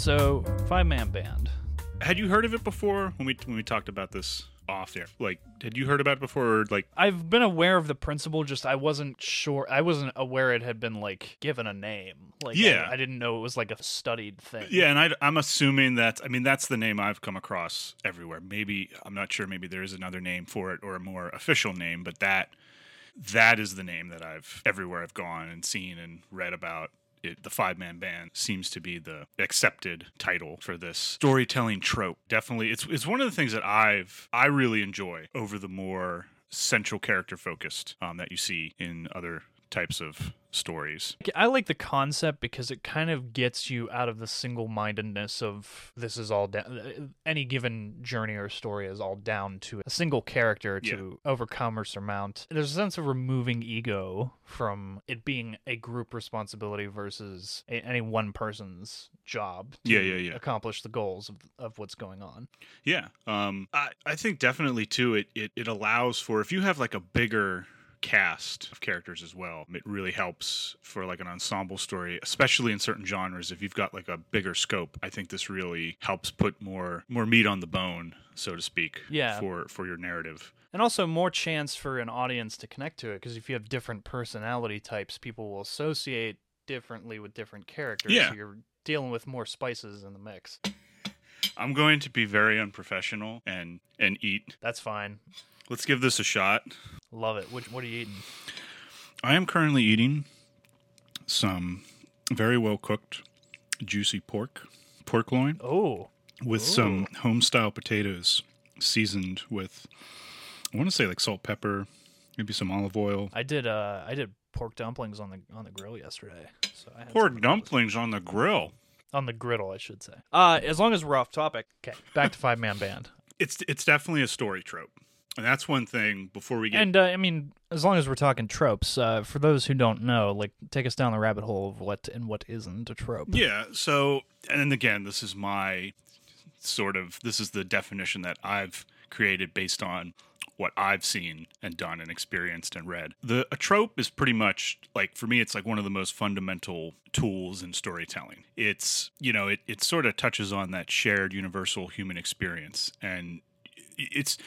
So, five man band. Had you heard of it before when we when we talked about this off there? Like, had you heard about it before? Or like, I've been aware of the principle, just I wasn't sure. I wasn't aware it had been like given a name. Like, I- Yeah. I, didn't know it was like a studied thing. yeah, and I, I'm assuming that I mean that's the name I've come across everywhere. Maybe I'm not sure. Maybe there is another name for it or a more official name, but that that is the name that I've everywhere I've gone and seen and read about. It, the five man band seems to be the accepted title for this storytelling trope. Definitely, it's it's one of the things that I've I really enjoy over the more central character focused um, that you see in other types of stories. I like the concept because it kind of gets you out of the single mindedness of this is all down. Any given journey or story is all down to a single character to overcome or surmount. There's a sense of removing ego from it being a group responsibility versus a, any one person's job to Yeah, yeah, yeah. accomplish the goals of, of what's going on. Yeah. Um I, I think definitely too it, it it allows for if you have like a bigger cast of characters as well, it really helps for like an ensemble story, especially in certain genres. If you've got like a bigger scope, I think this really helps put more more meat on the bone, so to speak, Yeah. for for your narrative. And also more chance for an audience to connect to it because if you have different personality types, people will associate differently with different characters. Yeah. So you're dealing with more spices in the mix. I'm going to be very unprofessional and and eat. That's fine. Let's give this a shot. Love it. Which, what are you eating? I am currently eating some very well cooked juicy pork, pork loin. Oh, with some home style potatoes seasoned with I want to say like salt, pepper, maybe some olive oil. I did. Uh, I did pork dumplings on the on the grill yesterday. So I had Pork dumplings on the grill. on the griddle, I should say. Uh, as long as we're off topic. Okay, back to five man band. It's it's definitely a story trope. And that's one thing before we get And uh, I mean, as long as we're talking tropes, uh, for those who don't know, like take us down the rabbit hole of what and what isn't a trope. Yeah, so and again, this is my sort of this is the definition that I've created based on what I've seen and done and experienced and read. The a trope is pretty much like for me it's like one of the most fundamental tools in storytelling. It's, you know, it it sort of touches on that shared universal human experience and it's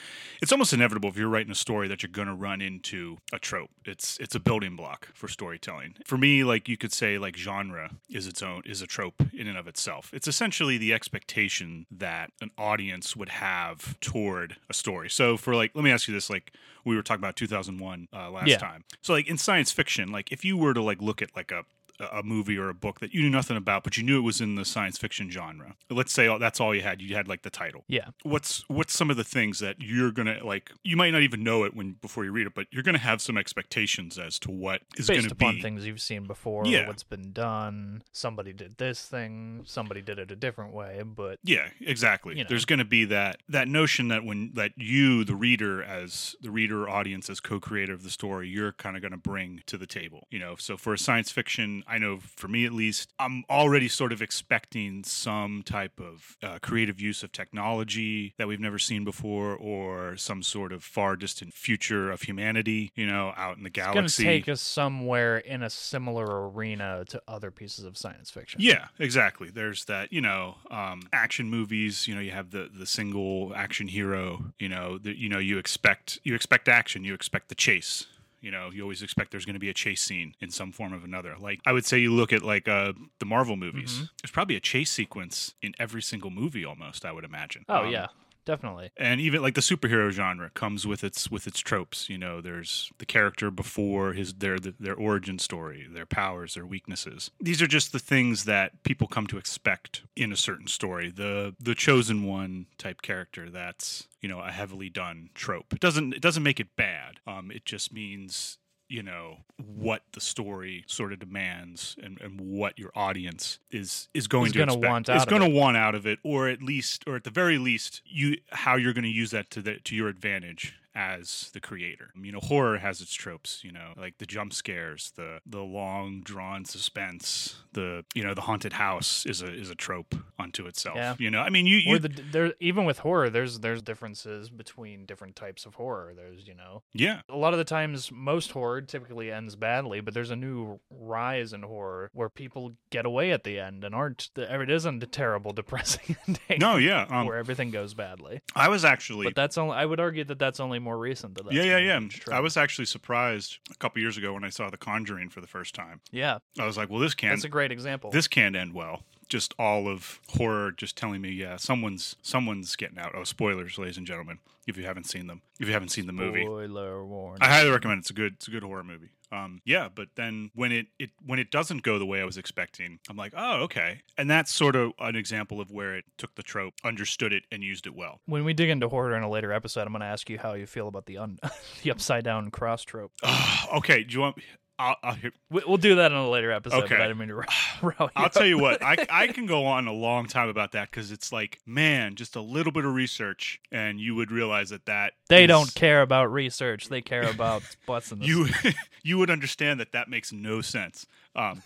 it's almost inevitable if you're writing a story that you're going to run into a trope. It's it's a building block for storytelling. For me, like you could say, like genre is its own is a trope in and of itself. It's essentially the expectation that an audience would have toward a story. So for like, let me ask you this: like we were talking about 2001 uh, last Yeah. time. So like in science fiction, like if you were to like look at like a a movie or a book that you knew nothing about, but you knew it was in the science fiction genre. Let's say that's all you had. You had like the title Yeah. what's what's some of the things that you're gonna like you might not even know it when before you read it but you're gonna have some expectations as to what is Based gonna upon be things you've seen before, Yeah. what's been done. Somebody did this thing. Somebody did it a different way, but yeah exactly You know. there's gonna be that that notion that when that you the reader as the reader audience as co-creator of the story you're kind of gonna bring to the table you know so for a science fiction i know for me at least i'm already sort of expecting some type of uh, creative use of technology that we've never seen before or some sort of far distant future of humanity you know out in the galaxy. it's going to take us somewhere in a similar arena to other pieces of science fiction. Yeah, exactly. There's that, you know, um, action movies. You know, you have the the single action hero. You know, that you know you expect you expect action. You expect the chase. You know, you always expect there's going to be a chase scene in some form of another. Like I would say, you look at like uh, the Marvel movies. Mm-hmm. There's probably a chase sequence in every single movie, almost. I would imagine. Oh Um, yeah, definitely. and even like the superhero genre comes with its with its tropes you know there's the character before his their their origin story their powers their weaknesses. These are just the things that people come to expect in a certain story. The the chosen one type character that's you know a heavily done trope. It doesn't it doesn't make it bad. Um it just means you know what the story sort of demands and, and what your audience is is going Is to expect. want out of going to want out of it or at least or at the very least you how you're going to use that to the to your advantage as the creator. You know, horror has its tropes, you know, like the jump scares, the the long drawn suspense, the you know, the haunted house is a is a trope unto itself. Yeah. You know, I mean, you, you the there even with horror, there's there's differences between different types of horror. There's you know yeah, a lot of the times most horror typically ends badly, but there's a new rise in horror where people get away at the end and aren't. It isn't a terrible, depressing ending. no, yeah. Um, where everything goes badly. I was actually But that's only. I would argue that that's only more recent. Than that yeah, yeah, yeah. I was actually surprised a couple years ago when I saw The Conjuring for the first time. Yeah, I was like, well, this can't that's a great example. this can't end well. Just all of horror just telling me, yeah, someone's someone's getting out. Oh, spoilers, ladies and gentlemen, if you haven't seen them, if you haven't seen the movie, Spoiler warning. I highly recommend. it. It's a good, it's a good horror movie. Um, yeah, but then when it, it when it doesn't go the way I was expecting, I'm like, oh, okay, and that's sort of an example of where it took the trope, understood it, and used it well. when we dig into horror in a later episode, I'm going to ask you how you feel about the un- the upside down cross trope. okay, do you want? I'll, I'll, hear, We'll do that in a later episode. Okay. But I didn't mean to row I'll tell you what, I, I can go on a long time about that because it's like, man, just a little bit of research, and you would realize that that They is- don't care about research. They care about butts in the You you would understand that that makes no sense. Um,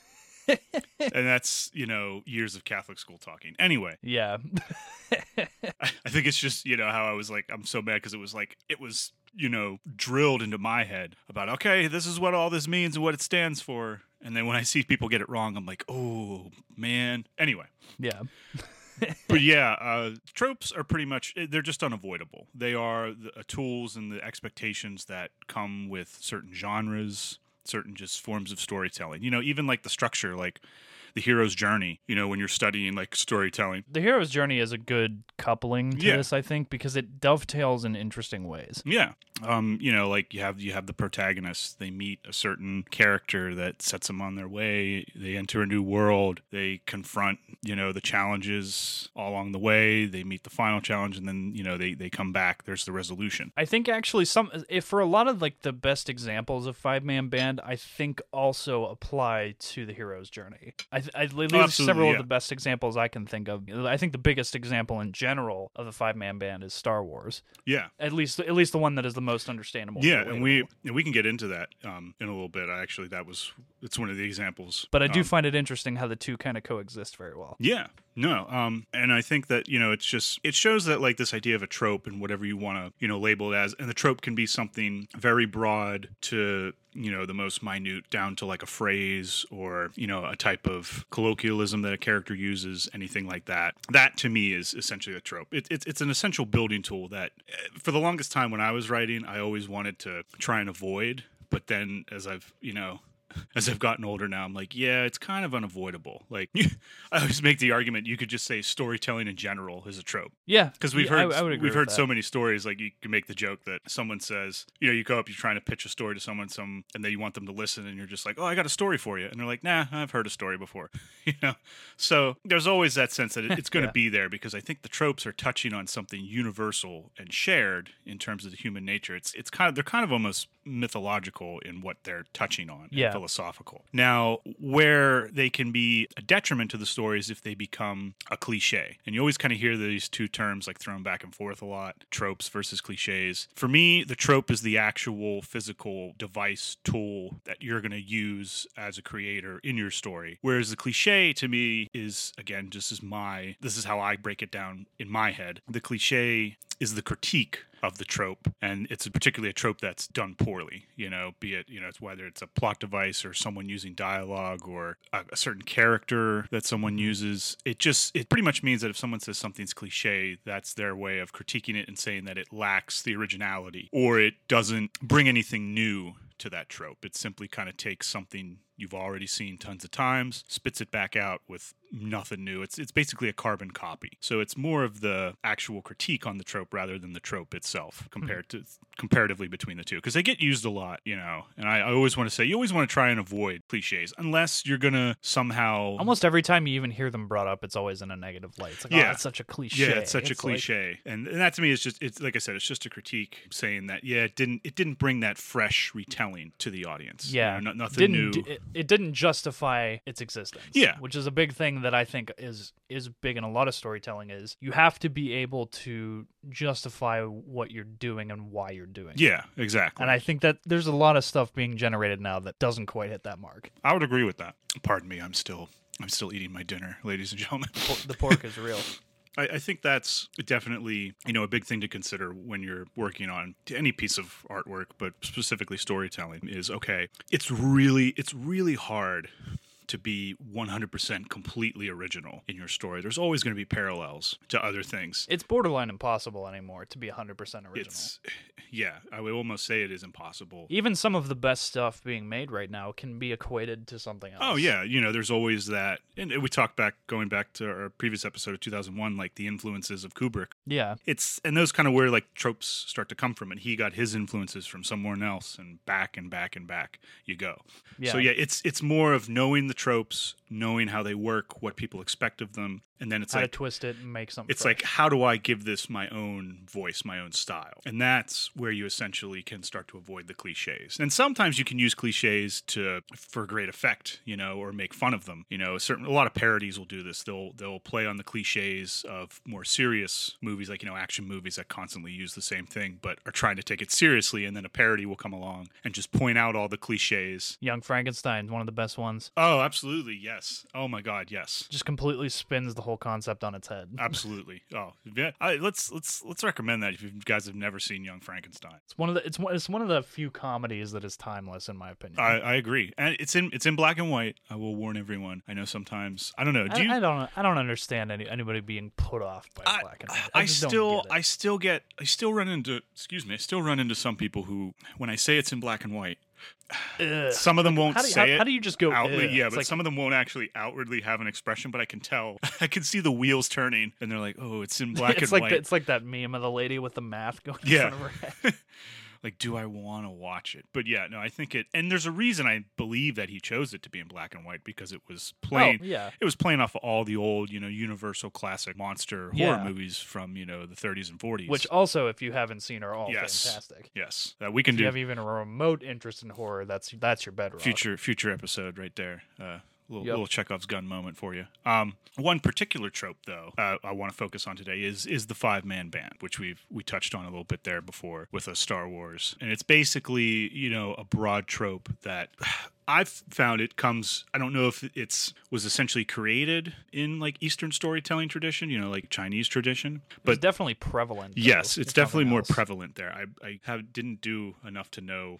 and that's you know years of Catholic school talking. Anyway, Yeah. I, I think it's just you know how I was like I'm so mad because it was like it was you know drilled into my head about okay this is what all this means and what it stands for, and then when I see people get it wrong, I'm like oh man. Anyway. yeah. but yeah, uh, tropes are pretty much eh, they're just unavoidable. They are the uh, tools and the expectations that come with certain genres, certain just forms of storytelling. You know, even like the structure, like the hero's journey. You know, when you're studying like storytelling. The hero's journey is a good coupling to Yeah. this, I think, because it dovetails in interesting ways. Yeah. Um, you know, like you have you have the protagonist, They meet a certain character that sets them on their way. They enter a new world. They confront, you know, the challenges all along the way. They meet the final challenge, and then you know they they come back. There's the resolution. I think actually some if for a lot of like the best examples of five man band, I think also apply to the hero's journey. I, I absolutely, several yeah. of the best examples I can think of. I think the biggest example in general of the five man band is Star Wars. Yeah. At least at least the one that is the most understandable. Yeah, and we and we can get into that um, in a little bit. I actually that was it's one of the examples. But I do Um, find it interesting how the two kind of coexist very well. yeah, no, um, and I think that you know it's just it shows that like this idea of a trope and whatever you want to you know label it as, and the trope can be something very broad to you know the most minute down to like a phrase or you know a type of colloquialism that a character uses, anything like that. That to me is essentially a trope. It, it's it's an essential building tool that eh, for the longest time when I was writing, I always wanted to try and avoid. But then as I've you know as I've gotten older now, I'm like, yeah, it's kind of unavoidable. Like, I always make the argument you could just say storytelling in general is a trope Yeah, because we've yeah, heard I agree we've heard so many stories. Like, you can make the joke that someone says, you know, you go up, you're trying to pitch a story to someone, some, and then you want them to listen, and you're just like, oh, I got a story for you, and they're like, nah, I've heard a story before, you know. So there's always that sense that it, it's going to Yeah. be there because I think the tropes are touching on something universal and shared in terms of the human nature. It's it's kind of they're kind of almost mythological in what they're touching on, Yeah. Philosophical. Now, where they can be a detriment to the story is if they become a cliche, and you always kind of hear these two terms like thrown back and forth a lot: tropes versus cliches. For me, the trope is the actual physical device tool that you're going to use as a creator in your story, whereas the cliche to me is again just as my this is how I break it down in my head. The cliche is the critique of the trope and it's particularly a trope that's done poorly you know be it you know it's whether it's a plot device or someone using dialogue or a, a certain character that someone mm-hmm. uses. It just it pretty much means that if someone says something's cliche that's their way of critiquing it and saying that it lacks the originality or it doesn't bring anything new to that trope. It simply kind of takes something you've already seen tons of times spits it back out with nothing new it's it's basically a carbon copy so it's more of the actual critique on the trope rather than the trope itself hmm. compared to comparatively between the two because they get used a lot you know and I, I always want to say you always want to try and avoid cliches unless you're gonna somehow Almost every time you even hear them brought up, it's always in a negative light. It's like, oh, Yeah. oh, it's such a cliche. Yeah, it's such a like- cliche, and, and that to me is just it's like I said, it's just a critique saying that yeah, it didn't it didn't bring that fresh retelling to the audience. You yeah, know, no- nothing didn't new. do- it- it didn't justify its existence. Yeah. which is a big thing that I think is is big in a lot of storytelling. Is you have to be able to justify what you're doing and why you're doing. it. Yeah, exactly. And I think that there's a lot of stuff being generated now that doesn't quite hit that mark. I would agree with that. Pardon me, I'm still I'm still eating my dinner, ladies and gentlemen. The pork is real. I, I think that's definitely you know a big thing to consider when you're working on any piece of artwork, but specifically storytelling. Is okay. It's really it's really hard to be 100% completely original in your story. There's always going to be parallels to other things. It's borderline impossible anymore to be 100% original. It's yeah, I would almost say it is impossible. Even some of the best stuff being made right now can be equated to something else. Oh yeah, you know, there's always that, and we talked back going back to our previous episode of 2001, like the influences of Kubrick. Yeah. It's and those kind of where like tropes start to come from, and he got his influences from someone else, and back and back and back you go. Yeah. So yeah, it's it's more of knowing the tropes, knowing how they work, what people expect of them, and then it's How like to twist it and make something. it's fresh. like how do I give this my own voice, my own style, and that's where you essentially can start to avoid the cliches. And sometimes you can use cliches to for great effect, you know, or make fun of them. You know, certain a lot of parodies will do this. They'll they'll play on the cliches of more serious movies, like you know, action movies that constantly use the same thing, but are trying to take it seriously. And then a parody will come along and just point out all the cliches. Young Frankenstein, is one of the best ones. Oh, absolutely, yes. Oh my God, yes. Just completely spins the whole concept on its head. Absolutely. Oh, yeah. I, let's let's let's recommend that if you guys have never seen Young Frankenstein. It's one of the it's one it's one of the few comedies that is timeless in my opinion. I, I agree, and it's in it's in black and white. I will warn everyone. I know sometimes I don't know. Do I, you? I don't I don't understand any, anybody being put off by I, black and white. I don't still. I still get I still run into excuse me I still run into some people who when I say it's in black and white Ugh. some of them won't how do you, say how, it how do you just go outwardly yeah It's but like, some of them won't actually outwardly have an expression but I can tell I can see the wheels turning and they're like oh it's in black it's and like white the, it's like that meme of the lady with the math going in Yeah. front of her head. Like do i want to watch it but yeah no i think it and there's a reason i believe that he chose it to be in black and white because it was playing Oh, yeah. it was playing off of all the old you know universal classic monster Yeah. horror movies from you know the 30s and 40s Which also, if you haven't seen, are all Yes. fantastic. yes that we can do If you have even a remote interest in horror, that's that's your bedrock. future future episode right there uh Little, Yep. little Chekhov's gun moment for you. Um, one particular trope, though, uh, I want to focus on today is is the five man band, which we've we touched on a little bit there before with a Star Wars, and it's basically you know a broad trope that I've found it comes. I don't know if it's was essentially created in like Eastern storytelling tradition, you know, like Chinese tradition, It's but definitely prevalent. though, Yes, it's definitely more else. prevalent there. I, I have, didn't do enough to know.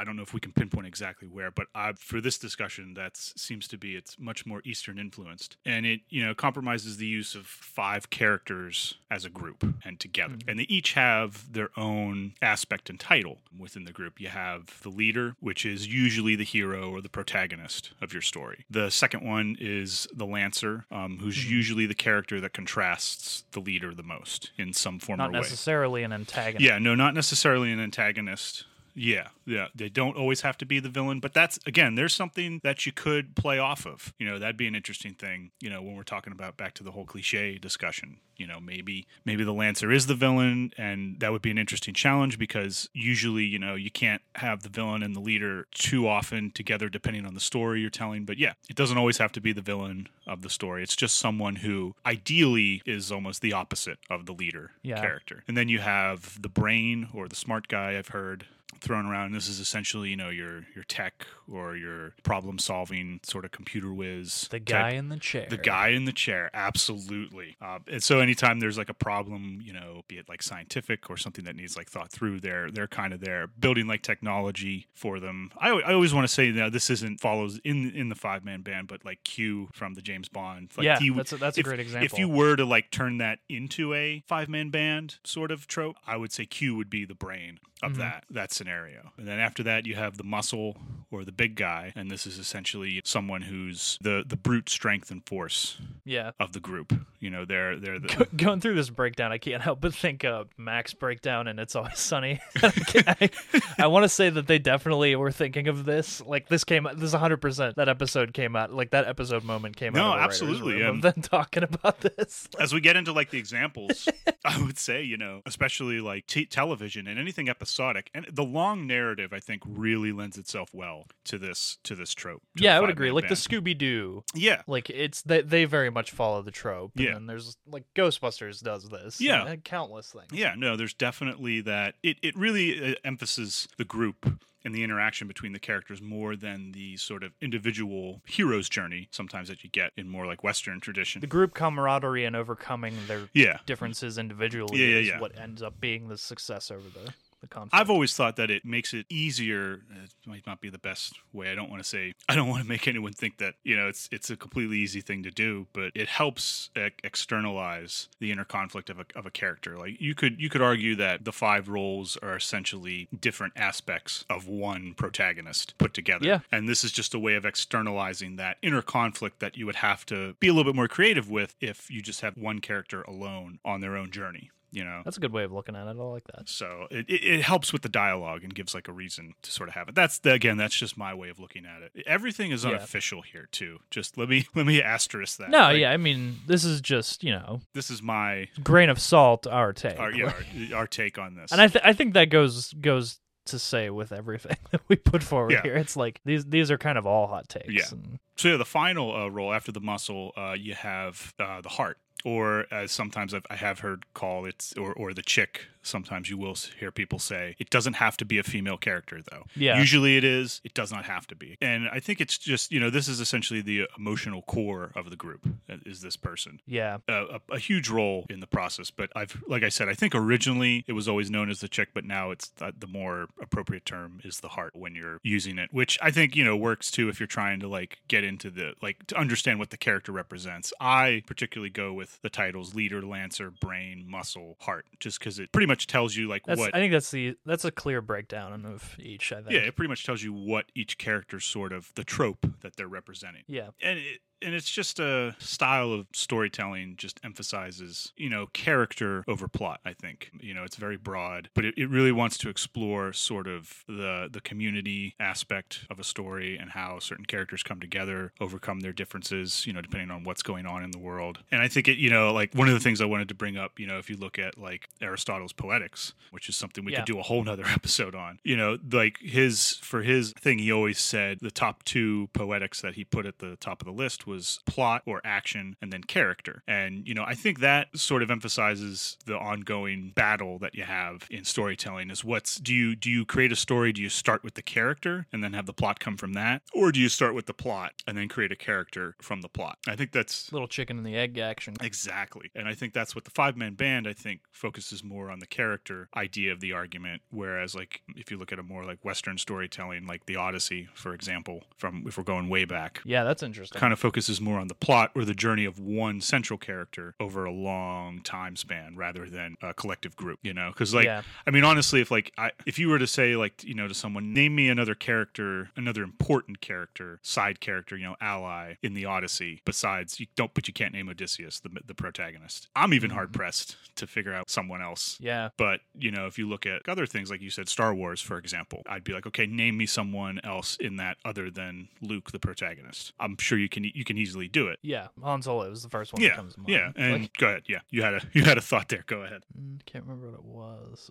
I don't know if we can pinpoint exactly where, but I, for this discussion, that seems to be it's much more Eastern influenced, and it you know compromises the use of five characters as a group and together, Mm-hmm. and they each have their own aspect and title within the group. You have the leader, which is usually the hero or the protagonist of your story. The second one is the lancer, um, who's Mm-hmm. usually the character that contrasts the leader the most in some form Not or way. necessarily an antagonist. Yeah, no, not necessarily an antagonist. Yeah, yeah. They don't always have to be the villain, but that's again, there's something that you could play off of. You know, that'd be an interesting thing, you know, when we're talking about back to the whole cliche discussion. You know, maybe maybe the Lancer is the villain and that would be an interesting challenge because usually, you know, you can't have the villain and the leader too often together depending on the story you're telling. But yeah, it doesn't always have to be the villain of the story. It's just someone who ideally is almost the opposite of the leader Yeah. character. And then you have the brain or the smart guy I've heard thrown around. This is essentially, you know, your your tech or your problem solving sort of computer whiz. The type- guy in the chair. the guy in the chair, absolutely. Uh, and so, anytime there's like a problem, you know, be it like scientific or something that needs like thought through, they're they're kind of there building like technology for them. I, I always want to say now this isn't follows in in the five man band, but like Q from the James Bond. Like yeah, he- that's a, that's a great example. If you were to like turn that into a five man band sort of trope, I would say Q would be the brain of Mhm. that that scenario. And then after that, you have the muscle or the big guy, and this is essentially someone who's the the brute strength and force yeah, of the group. You know, they're they're the Go- going through this breakdown, I can't help but think of Mac's breakdown and It's Always Sunny. I, I want to say that they definitely were thinking of this. Like this came, this 100 percent that episode came out. Like that episode moment came No, out. writer's absolutely, um, of them talking about this. as we get into like the examples, I would say, you know, especially like t- television and anything episodic, and the long narrative, I think, really lends itself well to this to this trope. to Yeah, I would agree. Like the. Scooby Doo, yeah, like it's they they very much follow the trope. Yeah. and there's like Ghostbusters does this. Yeah. and countless things. yeah. No, there's definitely that. It it really uh, emphasizes the group. And the interaction between the characters more than the sort of individual hero's journey sometimes that you get in more like Western tradition. The group camaraderie and overcoming their Yeah. differences individually Yeah, yeah, is what ends up being the success over the the conflict. I've always thought that it makes it easier. It might not be the best way. I don't want to say. I don't want to make anyone think that you know it's it's a completely easy thing to do, but it helps e- externalize the inner conflict of a of a character. Like you could you could argue that the five roles are essentially different aspects of one protagonist put together. Yeah. and this is just a way of externalizing that inner conflict that you would have to be a little bit more creative with if you just have one character alone on their own journey. You know, That's a good way of looking at it. I like that. so it, it, helps with the dialogue and gives like a reason to sort of have it. That's the, again, that's just my way of looking at it. Everything is Yeah. unofficial here too. Just let me let me asterisk that. No, Like, yeah, I mean, this is just you know, this is my grain of salt, our take. our, yeah, our, our take on this. and I th- I think that goes goes to say with everything that we put forward Yeah. here. It's like these these are kind of all hot takes. Yeah. and- so yeah, the final uh, role after the muscle, uh, you have uh, the heart. Or as sometimes I've, I have heard call it, or, or the chick. Sometimes you will hear people say it doesn't have to be a female character, though. Yeah. Usually it is. It does not have to be. And I think it's just you know this is essentially the emotional core of the group. uh, Is this person? yeah, a, a, a huge role in the process. But I've, like I said, I think originally it was always known as the chick, but now it's the, the more appropriate term is the heart when you're using it, which I think you know works too if you're trying to like get into the like to understand what the character represents. I particularly go with the titles leader, lancer, brain, muscle, heart, just because it pretty much tells you like that's what. I think that's the that's a clear breakdown of each. I think. yeah, it pretty much tells you what each character's sort of the trope that they're representing Yeah. and it, and it's just a style of storytelling just emphasizes you know character over plot i think you know it's very broad but it, it really wants to explore sort of the the community aspect of a story and how certain characters come together overcome their differences you know depending on what's going on in the world and i think it you know like one of the things i wanted to bring up you know if you look at like aristotle's poetics which is something we Yeah. could do a whole nother episode on you know like his for his thing he always said the top two poetics that he put at the top of the list was plot or action and then character and you know i think that sort of emphasizes the ongoing battle that you have in storytelling is what's do you do you create a story do you start with the character and then have the plot come from that or do you start with the plot and then create a character from the plot i think that's Little chicken and the egg action. Exactly. And I think that's what the five man band, I think, focuses more on the character idea of the argument. Whereas, like, if you look at a more like Western storytelling, like the Odyssey, for example, from if we're going way back, Yeah, that's interesting. kind of focuses more on the plot or the journey of one central character over a long time span rather than a collective group, you know? Because, like, Yeah. I mean, honestly, if like I, if you were to say like you know to someone, name me another character, another important character, side character, you know, ally in the Odyssey, besides you don't, but you can't name Odysseus, the the protagonist. I'm even mm-hmm. hard pressed to figure out someone else. Yeah. But you know, if you look at other things, like you said, Star Wars, for example, I'd be like, okay, name me someone else in that other than Luke, the protagonist. I'm sure you can you can easily do it. Yeah. Han Solo was the first one that Yeah, comes to mind. yeah, and Like, go ahead. Yeah, you had a you had a thought there. Go ahead. mm, can't remember what it was.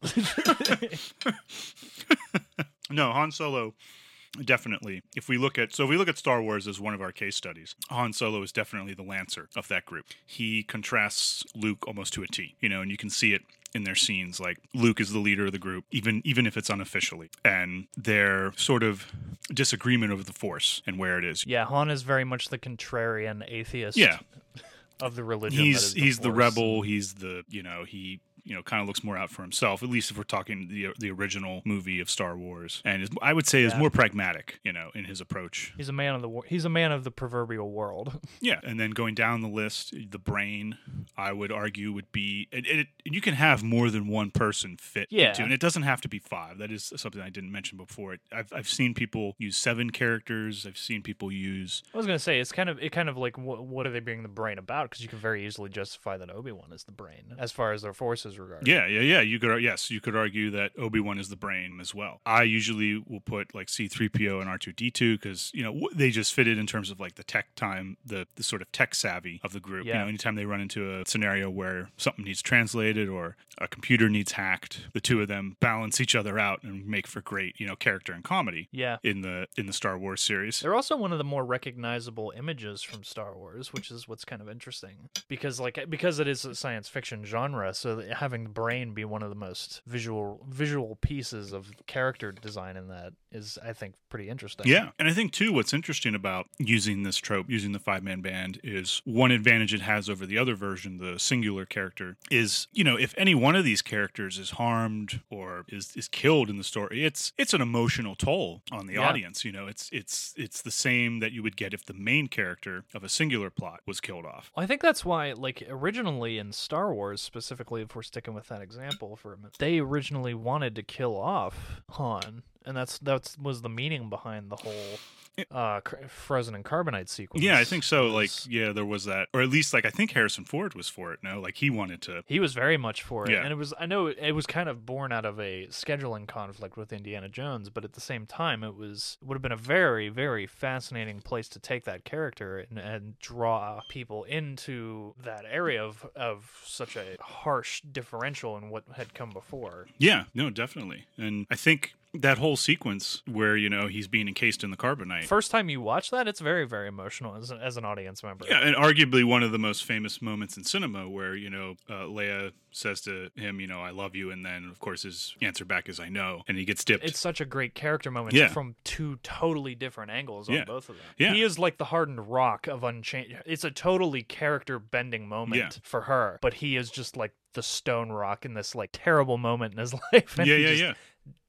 No, Han Solo definitely. If we look at so if we look at Star Wars as one of our case studies, Han Solo is definitely the lancer of that group. He contrasts Luke almost to a T, you know, and you can see it in their scenes like Luke is the leader of the group even even if it's unofficially and their sort of disagreement over the force and where it is. yeah, Han is very much the contrarian atheist Yeah. of the religion. that He's is he's the rebel, he's the, you know, he you know, kind of looks more out for himself. At least if we're talking the the original movie of Star Wars, and is, I would say is more pragmatic, you know, in his approach. He's a man of the wor- he's a man of the proverbial world. Yeah, and then going down the list, the brain, I would argue, would be, and, and, it, and you can have more than one person fit Yeah. into, and it doesn't have to be five. That is something I didn't mention before. I've I've seen people use seven characters. I've seen people use I was gonna say it's kind of it kind of like what what are they bringing the brain about? Because you can very easily justify that Obi Wan is the brain as far as their forces regard. Yeah, yeah, yeah. You could yes, you could argue that Obi Wan is the brain as well. I usually will put like C three PO and R two D two because you know they just fit it in terms of like the tech time, the the sort of tech savvy of the group. You Yeah. know, anytime they run into a scenario where something needs translated or a computer needs hacked, the two of them balance each other out and make for great you know character and comedy Yeah. in the in the Star Wars series. They're also one of the more recognizable images from Star Wars, which is what's kind of interesting because like because it is a science fiction genre, so that having the brain be one of the most visual visual pieces of character design in that is I think pretty interesting. Yeah. And I think, too, what's interesting about using this trope, using the five man band, is one advantage it has over the other version, the singular character, is, you know, if any one of these characters is harmed or is, is killed in the story, it's it's an emotional toll on the Yeah. audience. You know, it's it's it's the same that you would get if the main character of a singular plot was killed off. Well, I think that's why, like, originally in Star Wars, specifically, if we're sticking with that example for a minute, they originally wanted to kill off Han, and that's that's was the meaning behind the whole uh, cr- frozen and carbonite sequence. Yeah, I think so. Like, yeah, there was that, or at least, like, I think Harrison Ford was for it. No, like, he wanted to. he was very much for it, Yeah. and it was I know it, it was kind of born out of a scheduling conflict with Indiana Jones, but at the same time, it was would have been a very very fascinating place to take that character and, and draw people into that area of of such a harsh differential in what had come before. Yeah, no, definitely. And I think that whole sequence where you know he's being encased in the carbonite. First time you watch that, it's very very emotional as an, as an audience member. yeah, and arguably one of the most famous moments in cinema, where you know uh, Leia says to him, you know, "I love you," and then of course his answer back is, "I know," and he gets dipped. It's such a great character moment Yeah. from two totally different angles on Yeah. both of them. Yeah. He is like the hardened rock of Unchained. It's a totally character bending moment Yeah. for her, but he is just like the stone rock in this like terrible moment in his life. and yeah, yeah, just yeah.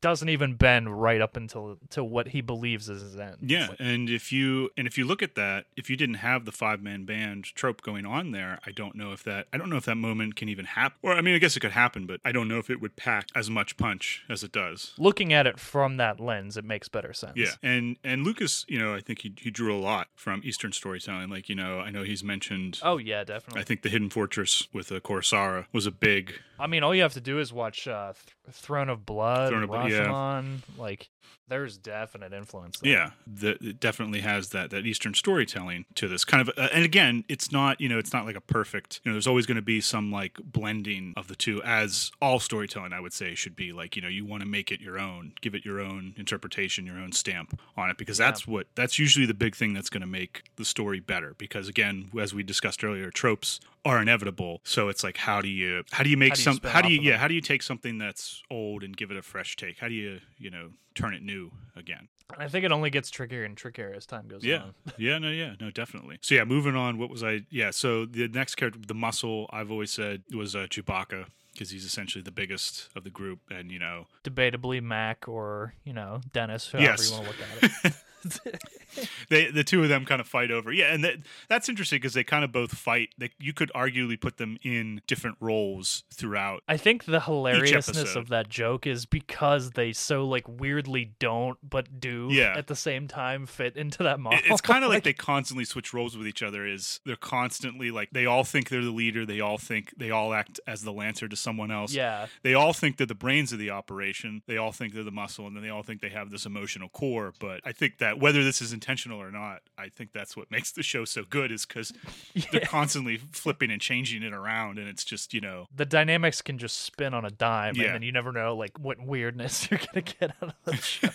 Doesn't even bend right up until to what he believes is his end. Yeah, like- and if you and if you look at that, if you didn't have the five man band trope going on there, I don't know if that I don't know if that moment can even happen. Or I mean, I guess it could happen, but I don't know if it would pack as much punch as it does. Looking at it from that lens, it makes better sense. Yeah, and and Lucas, you know, I think he he drew a lot from Eastern storytelling. Like you know, I know he's mentioned. Oh yeah, definitely. I think the Hidden Fortress with uh, Kurosawa was a big. I mean, all you have to do is watch uh, Th- Throne of Blood, Throne of Blood, yeah. Like, there's definite influence. There. Yeah, the, it definitely has that that Eastern storytelling to this kind of. Uh, and again, it's not you know it's not like a perfect. You know, there's always going to be some like blending of the two, as all storytelling I would say should be. Like you know, you want to make it your own, give it your own interpretation, your own stamp on it, because that's what that's usually the big thing that's going to make the story better. Because again, as we discussed earlier, tropes are inevitable. So it's like how do you how do you make How do you some how do you yeah them? how do you take something that's old and give it a fresh take? How do you you know turn it new again? I think it only gets trickier and trickier as time goes Yeah. on. yeah, no, yeah, no, definitely. So yeah, moving on. What was I? Yeah, so the next character, the muscle, I've always said was uh, Chewbacca because he's essentially the biggest of the group, and you know, Debatably Mac or, you know, Dennis, however Yes. you want to look at it. they the two of them kind of fight over. Yeah, and that, that's interesting because they kind of both fight. They, you could arguably put them in different roles throughout. I think the hilariousness of that joke is because they so like weirdly don't but do Yeah. at the same time fit into that model. It- It's kind of like they constantly switch roles with each other. Is they're constantly like they all think they're the leader. They all think they all act as the lancer to someone else. yeah. they all think they're the brains of the operation. They all think they're the muscle, and then they all think they have this emotional core. But I think that whether this is intentional or not, I think that's what makes the show so good is because they're constantly flipping and changing it around, and it's just you know The dynamics can just spin on a dime Yeah. and then you never know like what weirdness you're gonna get out of the show.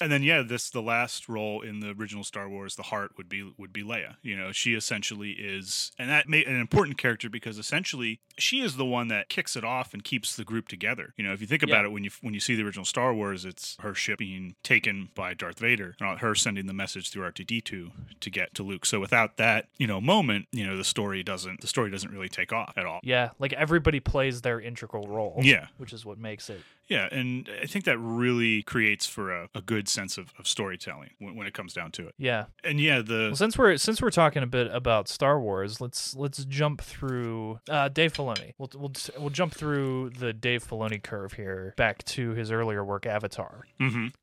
and then yeah, this the last role in the original Star Wars, the heart would be would be Leia. You know, she essentially is, and that made an important character because essentially she is the one that kicks it off and keeps the group together. You know, if you think about Yeah. it, when you when you see the original Star Wars, it's her ship being taken by Darth Vader, and her sending the message message through R2D2 to get to Luke. So without that, you know, moment, you know, the story doesn't the story doesn't really take off at all. Yeah, like everybody plays their integral role. Yeah. which is what makes it. Yeah, and I think that really creates for a, a good sense of, of storytelling when, when it comes down to it. Yeah. And yeah, the Well, since we're since we're talking a bit about Star Wars, let's let's jump through uh, Dave Filoni. We'll we'll we'll jump through the Dave Filoni curve here back to his earlier work, Avatar,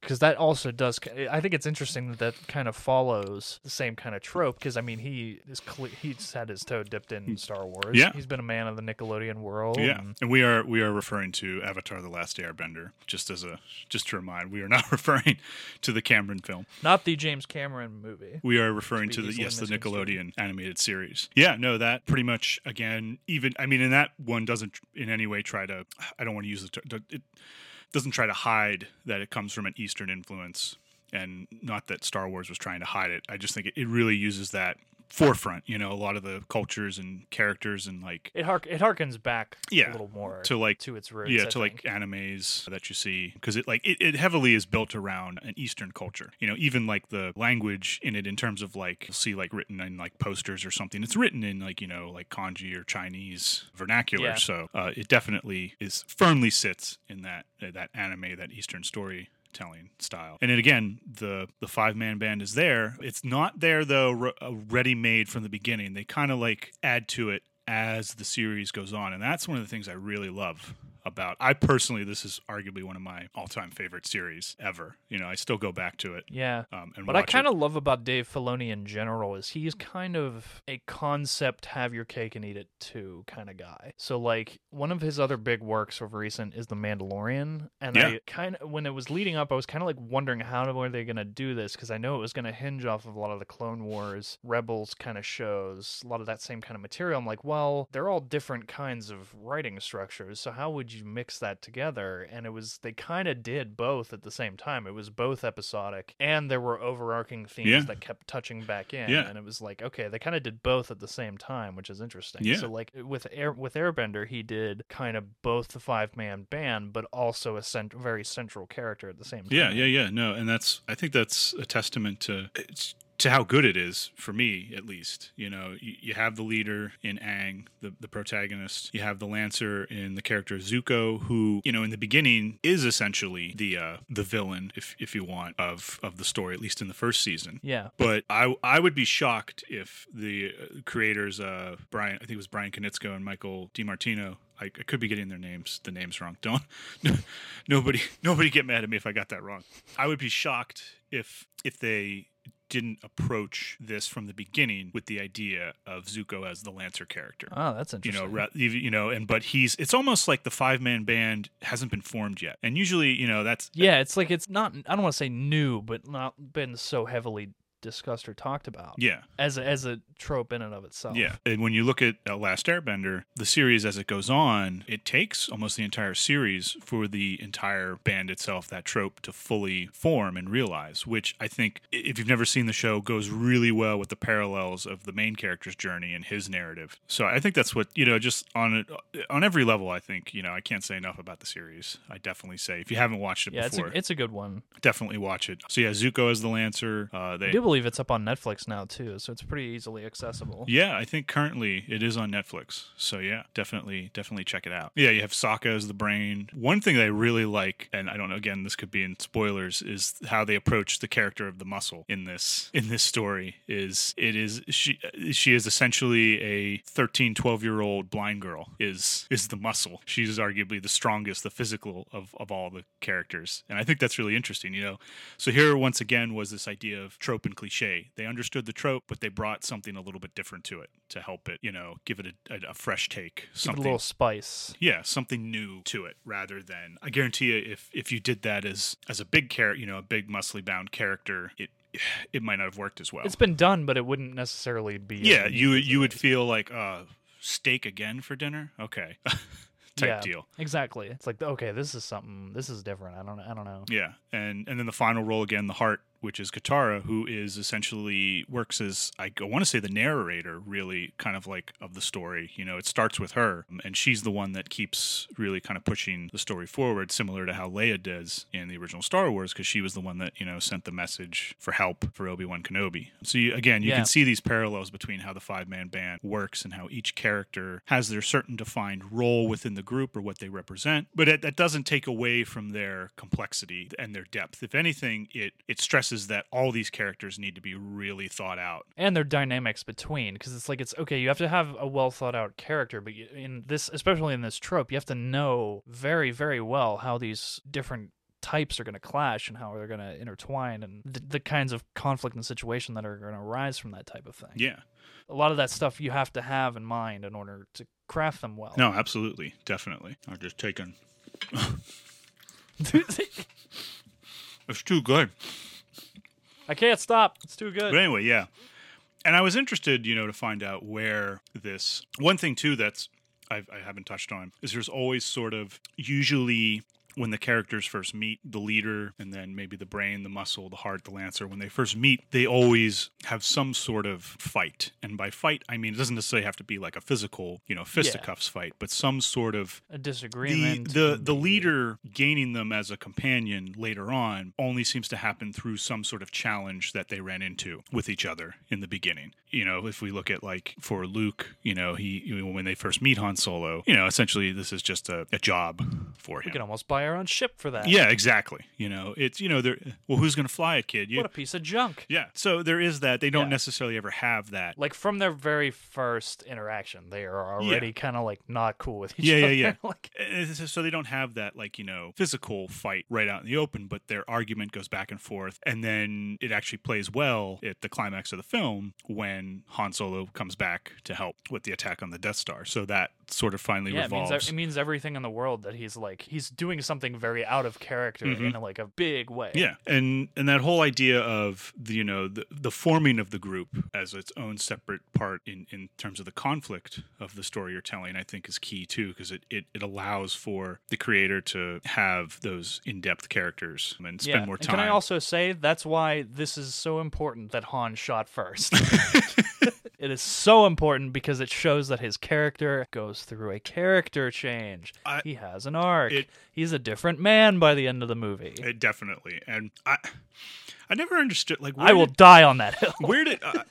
because that also does. I think it's interesting that that kind of follows the same kind of trope. Because I mean, he is cle he's had his toe dipped in Star Wars. Yeah. he's been a man of the Nickelodeon world. Yeah, and- and we are we are referring to Avatar: The Last Airbender. Bender, just as a just to remind, we are not referring to the Cameron film. not the James Cameron movie. We are referring be to the yes, the. Nickelodeon animated series. Yeah, no, that pretty much again. Even I mean, and that one doesn't in any way try to. I don't want to use the. ter- It doesn't try to hide that it comes from an Eastern influence, and not that Star Wars was trying to hide it. I just think it, it really uses that forefront. You know, a lot of the cultures and characters and like It hark it harkens back Yeah, a little more to like to its roots. yeah I to like animes that you see because it like it, it heavily is built around an eastern culture you know even like the language in it in terms of like you'll see like written in like posters or something it's written in like you know like kanji or chinese vernacular Yeah. so uh, it definitely is firmly sits in that uh, that anime that eastern story telling style. And then again the the five man band is there. It's not there though uh, ready made from the beginning. They kind of like add to it as the series goes on. And that's one of the things i really love about i personally this is arguably one of my all-time favorite series ever you know i still go back to it yeah. um, and What I kind of love about Dave Filoni in general is he's kind of a concept have your cake and eat it too kind of guy. So like one of his other big works of recent is The Mandalorian, and Yeah. I kind of when it was leading up, I was kind of like wondering how were they going to do this because I know it was going to hinge off of a lot of the Clone Wars, Rebels kind of shows, a lot of that same kind of material. I'm like, well, they're all different kinds of writing structures, so how would you mix that together? And it was they kind of did both at the same time. It was both episodic and there were overarching themes Yeah. that kept touching back in. Yeah. And it was like, okay, they kind of did both at the same time, which is interesting. Yeah. So like with Air with Airbender, he did kind of both the five man band, but also a cent- very central character at the same time. yeah yeah yeah no and that's i think that's a testament to it's to how good it is for me at least you know you, you have the leader in Aang the, the protagonist. You have the lancer in the character zuko who you know in the beginning is essentially the uh the villain if if you want of of the story at least in the first season. Yeah. but I I would be shocked if the uh, creators uh Brian I think it was Bryan Konietzko and Michael DiMartino I, I could be getting their names the names wrong. Don't nobody nobody get mad at me if I got that wrong. I would be shocked if if they didn't approach this from the beginning with the idea of Zuko as the Lancer character Oh, that's you interesting. know, you you know, and but he's it's almost like the five man band hasn't been formed yet, and usually, you know, that's yeah, it's like it's not. I don't want to say new, but not been so heavily discussed or talked about yeah, as a, as a trope in and of itself. Yeah, and when you look at uh, Last Airbender, the series as it goes on, it takes almost the entire series for the entire band itself, that trope, to fully form and realize. Which I think, if you've never seen the show, goes really well with the parallels of the main character's journey and his narrative. So I think that's what you know, just on on every level. I think you know, I can't say enough about the series. I definitely say if you haven't watched it Yeah, it's before, a, it's a good one. definitely watch it. So yeah, Zuko as the Lancer. Uh, they believe it's up on Netflix now too, so it's pretty easily accessible. Yeah, I think currently it is on Netflix. So yeah, definitely, definitely check it out. Yeah, you have Sokka as the brain. One thing that I really like, and I don't know, again, this could be in spoilers, is how they approach the character of the muscle in this in this story. Is it is she she is essentially a 13, 12 year old blind girl is is the muscle. She's arguably the strongest, the physical of of all the characters, and I think that's really interesting. You know, so here once again was this idea of trope and cliche. They understood the trope, but they brought something a little bit different to it to help it, you know, give it a, a, a fresh take. It a Something little spice. yeah, something new to it rather than I guarantee you if if you did that as as a big character, you know, a big muscly bound character, it it might not have worked as well. It's been done, but it wouldn't necessarily be. yeah, you you would feel like uh steak again for dinner? Okay. Type yeah, deal. Exactly. It's like okay, this is something. This is different. I don't. I don't know. Yeah, and and then the final role again, the heart which is Katara, who is essentially works as I want to say the narrator, really kind of like of the story. You know, it starts with her, um, and she's the one that keeps really kind of pushing the story forward, similar to how Leia does in the original Star Wars, because she was the one that you know sent the message for help for Obi Wan Kenobi. So you, again, you Yeah. can see these parallels between how the five man band works and how each character has their certain defined role within the group or what they represent. But it, that doesn't take away from their complexity and their depth. If anything, it it stresses that all these characters need to be really thought out. and their dynamics between because it's like it's okay you have to have a well thought out character but in this especially in this trope you have to know very very well how these different types are going to clash and how they're going to intertwine and the, the kinds of conflict and situation that are going to arise from that type of thing Yeah. a lot of that stuff you have to have in mind in order to craft them well No, absolutely, definitely. I'm just taking. It's too good. I can't stop it's too good. But anyway, yeah. And I was interested, you know, to find out where this one thing too that's I've, I haven't touched on is there's always sort of usually when the characters first meet the leader and then maybe the brain the muscle the heart the lancer when they first meet they always have some sort of fight and by fight i mean it doesn't necessarily have to be like a physical you know fisticuffs fight but some sort of a disagreement the can the leader gaining them as a companion later on only seems to happen through some sort of challenge that they ran into with each other in the beginning. You know, if we look at like for Luke, you know, he when they first meet Han Solo, you know, essentially this is just a, a job for we him. can almost buy our own ship for that Yeah, exactly. You know, it's you know, they're well, who's going to fly it, kid? You, what a piece of junk yeah. So there is that. They don't Yeah. necessarily ever have that. like from their very first interaction, they are already kind of like not cool with each Yeah, yeah, other. yeah. like, Uh, so they don't have that like you know physical fight right out in the open but their argument goes back and forth and then it actually plays well at the climax of the film when han solo comes back to help with the attack on the death star so that sort of finally yeah, it means, it means everything in the world that he's like he's doing something very out of character Mhm. in like a big way. yeah and and that whole idea of the you know the, the forming of the group as its own separate part in in terms of the conflict of the story you're telling i think is key too because it, it it allows for the creator to have those in-depth characters and spend Yeah. more And time can I also say that's why this is so important that Han shot first. it is so important because it shows that his character goes through a character change. I- he has an arc. it- He's a different man by the end of the movie. It definitely, and I, I never understood like where I will did, die on that hill. where did uh,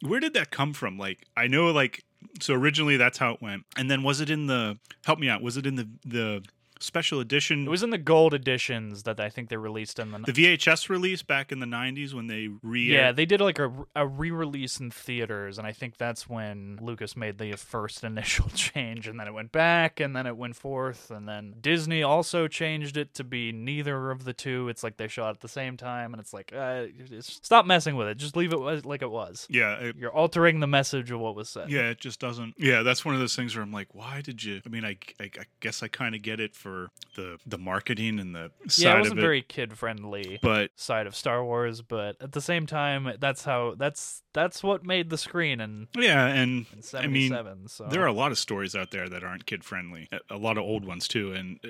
where did that come from? Like I know like so originally that's how it went, and then was it in the help me out? Was it in the the special edition? It was in the gold editions that I think they released in the. the VHS release back in the '90s when they re yeah, they did like a, a re-release in theaters, and I think that's when Lucas made the first initial change, and then it went back, and then it went forth, and then Disney also changed it to be neither of the two. It's like they shot at the same time, and it's like, uh, it's, stop messing with it. Just leave it like it was. yeah it, You're altering the message of what was said. yeah it just doesn't yeah that's one of those things where I'm like why did you I mean I I, I guess I kind of get it for the the marketing and the side yeah, it wasn't it very kid friendly. but side of Star Wars, but at the same time, that's how that's that's what made the screen and yeah and I mean, so There are a lot of stories out there that aren't kid friendly. A lot of old ones too. And uh,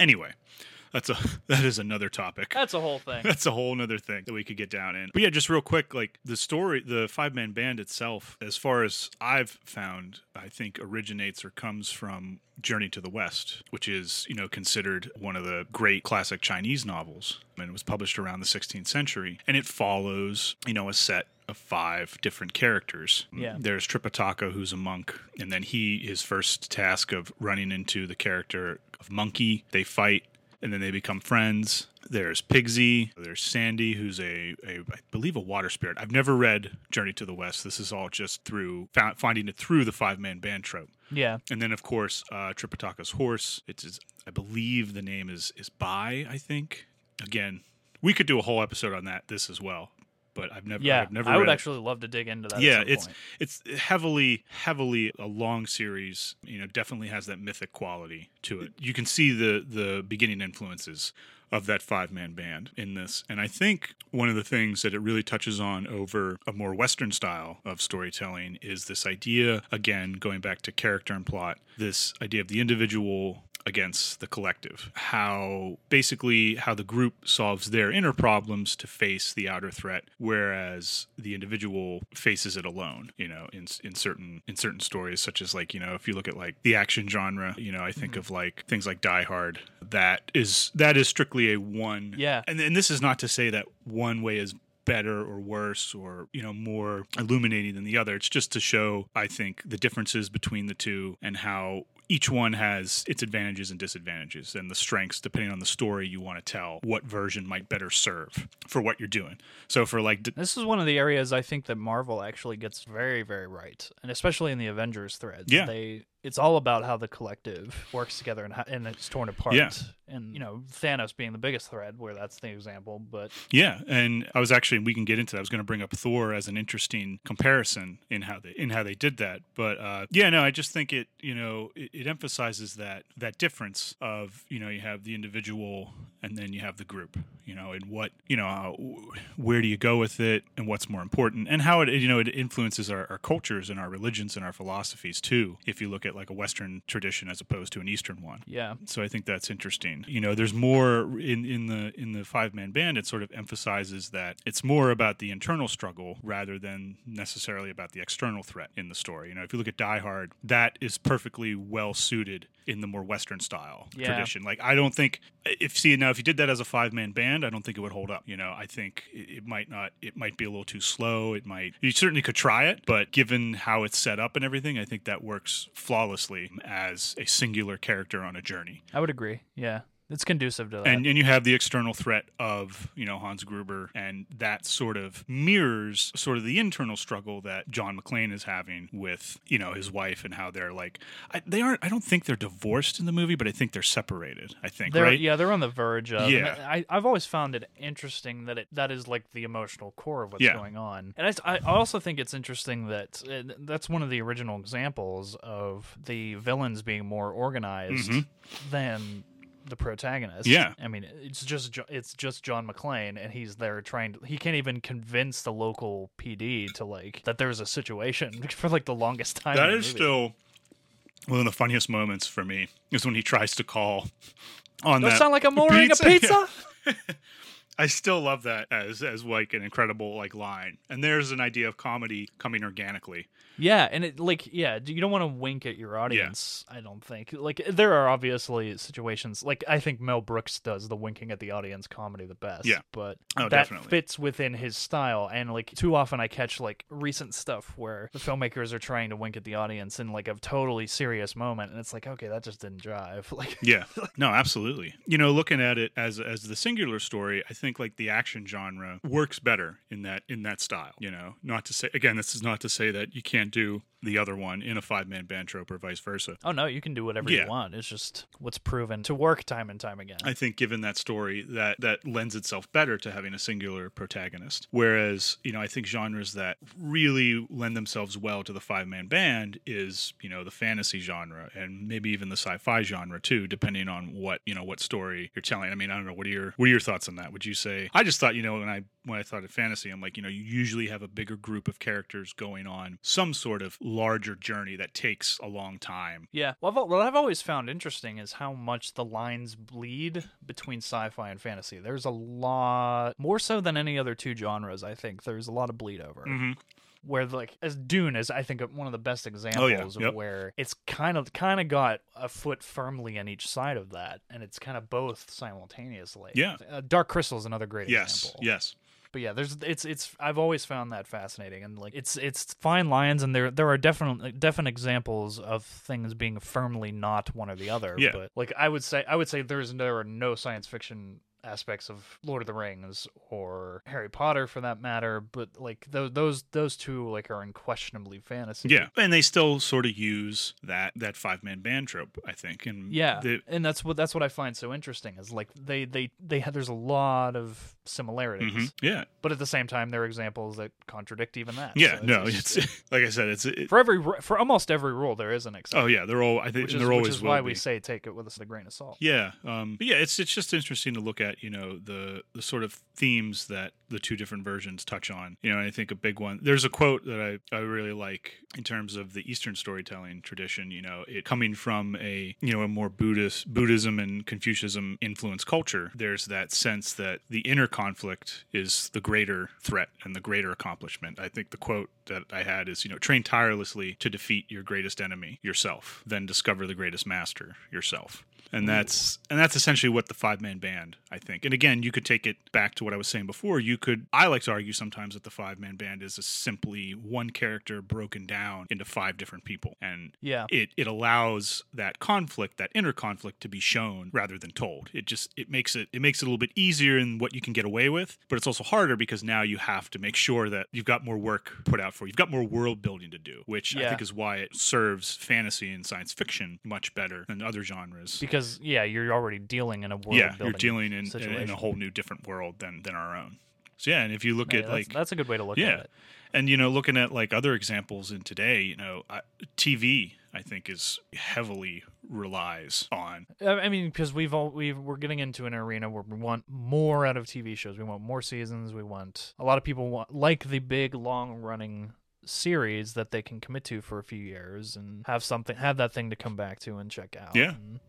anyway, that's a that is another topic. that's a whole thing. That's a whole nother thing that we could get down in. But yeah, just real quick, like the story, the five man band itself, as far as I've found, I think originates or comes from Journey to the West, which is, you know, considered one of the great classic Chinese novels. And it was published around the 16th century. And it follows, you know, a set of five different characters. Yeah. There's Tripitaka, who's a monk, and then he his first task of running into the character of Monkey. They fight, and then they become friends. There's Pigsy. There's Sandy, who's a, a I believe a water spirit. I've never read Journey to the West. This is all just through finding it through the five man band trope. Yeah, And then of course uh, Tripitaka's horse. It's is, I believe the name is is Bai. I think. Again, we could do a whole episode on that. This as well, but I've never. yeah. I've never. I would read it. actually love to dig into that. at Yeah, some it's point. it's heavily heavily a long series. You know, definitely has that mythic quality to it. You can see the the beginning influences of that five man band in this, and I think one of the things that it really touches on over a more Western style of storytelling is this idea again going back to character and plot. This idea of the individual against the collective. How basically how the group solves their inner problems to face the outer threat, whereas the individual faces it alone. You know, in in certain in certain stories, such as like you know, if you look at like the action genre, you know, I think mm-hmm. of like things like Die Hard. That is that is strictly a one. Yeah, and and this is not to say that one way is better or worse or you know more illuminating than the other it's just to show i think the differences between the two and how each one has its advantages and disadvantages and the strengths depending on the story you want to tell what version might better serve for what you're doing. So for like d- this is one of the areas i think that marvel actually gets very very right and especially in the avengers threads. Yeah. They it's all about how the collective works together and, how, and it's torn apart. Yeah. And, you know, Thanos being the biggest thread, where that's the example. But yeah. And I was actually, we can get into that. I was going to bring up Thor as an interesting comparison in how they, in how they did that. But uh, yeah, no, I just think it, you know, it, it emphasizes that, that difference of, you know, you have the individual and then you have the group, you know, and what, you know, uh, where do you go with it and what's more important and how it, you know, it influences our, our cultures and our religions and our philosophies too. If you look at like a Western tradition as opposed to an Eastern one. Yeah. So I think that's interesting. You know, there's more in, in the in the five man band. It sort of emphasizes that it's more about the internal struggle rather than necessarily about the external threat in the story. You know, if you look at Die Hard, that is perfectly well suited in the more Western style yeah. tradition. Like I don't think if see now if you did that as a five man band, I don't think it would hold up. You know, I think it, might not. It might be a little too slow. It might. You certainly could try it, but given how it's set up and everything, I think that works flawlessly as a singular character on a journey. I would agree. Yeah it's conducive to that. And and you have the external threat of you know Hans Gruber, and that sort of mirrors sort of the internal struggle that John McClane is having with you know his wife and how they're like I, they aren't. I don't think they're divorced in the movie, but I think they're separated. I think they're, right. Yeah, they're on the verge of. Yeah. I, I've always found it interesting that it that is like the emotional core of what's yeah. going on, and I, I also think it's interesting that uh, that's one of the original examples of the villains being more organized mm-hmm. than the protagonist. Yeah, I mean, it's just it's just John McClane, and he's there trying to. He can't even convince the local PD to like that there's a situation for like the longest time. That is still one of the funniest moments for me is when he tries to call on Don't that. Sound like I'm ordering pizza? a pizza. Yeah. I still love that as as like an incredible like line. And there's an idea of comedy coming organically. Yeah, and it like yeah, you don't want to wink at your audience. Yeah. I don't think like there are obviously situations like I think Mel Brooks does the winking at the audience comedy the best. Yeah, but oh, that definitely. fits within his style. And like too often I catch like recent stuff where the filmmakers are trying to wink at the audience in like a totally serious moment, and it's like okay, that just didn't drive. Like yeah, no, absolutely. You know, looking at it as as the singular story, I think like the action genre works better in that in that style. You know, not to say again, this is not to say that you can't do the other one in a five man band trope or vice versa. Oh no, you can do whatever yeah. you want. It's just what's proven to work time and time again. I think given that story that that lends itself better to having a singular protagonist. Whereas, you know, I think genres that really lend themselves well to the five man band is, you know, the fantasy genre and maybe even the sci-fi genre too, depending on what, you know, what story you're telling. I mean, I don't know, what are your what are your thoughts on that? Would you say I just thought, you know, when I when I thought of fantasy, I'm like, you know, you usually have a bigger group of characters going on some sort of larger journey that takes a long time. Yeah. Well, I've, what I've always found interesting is how much the lines bleed between sci-fi and fantasy. There's a lot more so than any other two genres. I think there's a lot of bleed over. Mm-hmm where like as Dune is I think one of the best examples oh, yeah. of yep. where it's kind of kind of got a foot firmly on each side of that and it's kind of both simultaneously. Yeah. Uh, Dark Crystal is another great yes, example. Yes but yeah, there's it's it's I've always found that fascinating and like it's it's fine lines and there there are definite definite examples of things being firmly not one or the other. Yeah. But like I would say I would say there's there are no science fiction aspects of Lord of the Rings or Harry Potter for that matter, but like those those those two like are unquestionably fantasy. Yeah, and they still sort of use that that five man band trope, I think. And yeah, the, and that's what that's what I find so interesting is like they they they have there's a lot of similarities. Mm-hmm. Yeah, but at the same time, there are examples that contradict even that. Yeah, so no, it's, it's, like I said, it's it, for every for almost every rule there is an exception. Oh yeah, they're all I think which they're is, always which is why be. we say take it with a grain of salt. Yeah, um, but yeah, it's it's just interesting to look at at you know the the sort of themes that the two different versions touch on. You know, I think a big one. There's a quote that I I really like in terms of the Eastern storytelling tradition. You know, it coming from a you know a more Buddhist Buddhism and Confucianism influenced culture. There's that sense that the inner conflict is the greater threat and the greater accomplishment. I think the quote that I had is, you know, train tirelessly to defeat your greatest enemy, yourself, then discover the greatest master, yourself and that's and that's essentially what the five man band I think. And again, you could take it back to what I was saying before. You could I like to argue sometimes that the five man band is simply one character broken down into five different people, and yeah, it it allows that conflict, that inner conflict, to be shown rather than told. It just it makes it it makes it a little bit easier in what you can get away with, but it's also harder because now you have to make sure that you've got more work put out for you. You've got more world building to do, which Yeah. I think is why it serves fantasy and science fiction much better than other genres because yeah, you're already dealing in a world. yeah, you're dealing in, in, in a whole new different world than than our own. So yeah, and if you look Yeah, at that's, like that's a good way to look yeah, at it. and you know looking at like other examples in today, you know, I, TV I think is heavily relies on I I mean, because we've all we've we're getting into an arena where we want more out of TV shows. We want more seasons. We want a lot of people want like the big long running series that they can commit to for a few years and have something have that thing to come back to and check out. Yeah. And-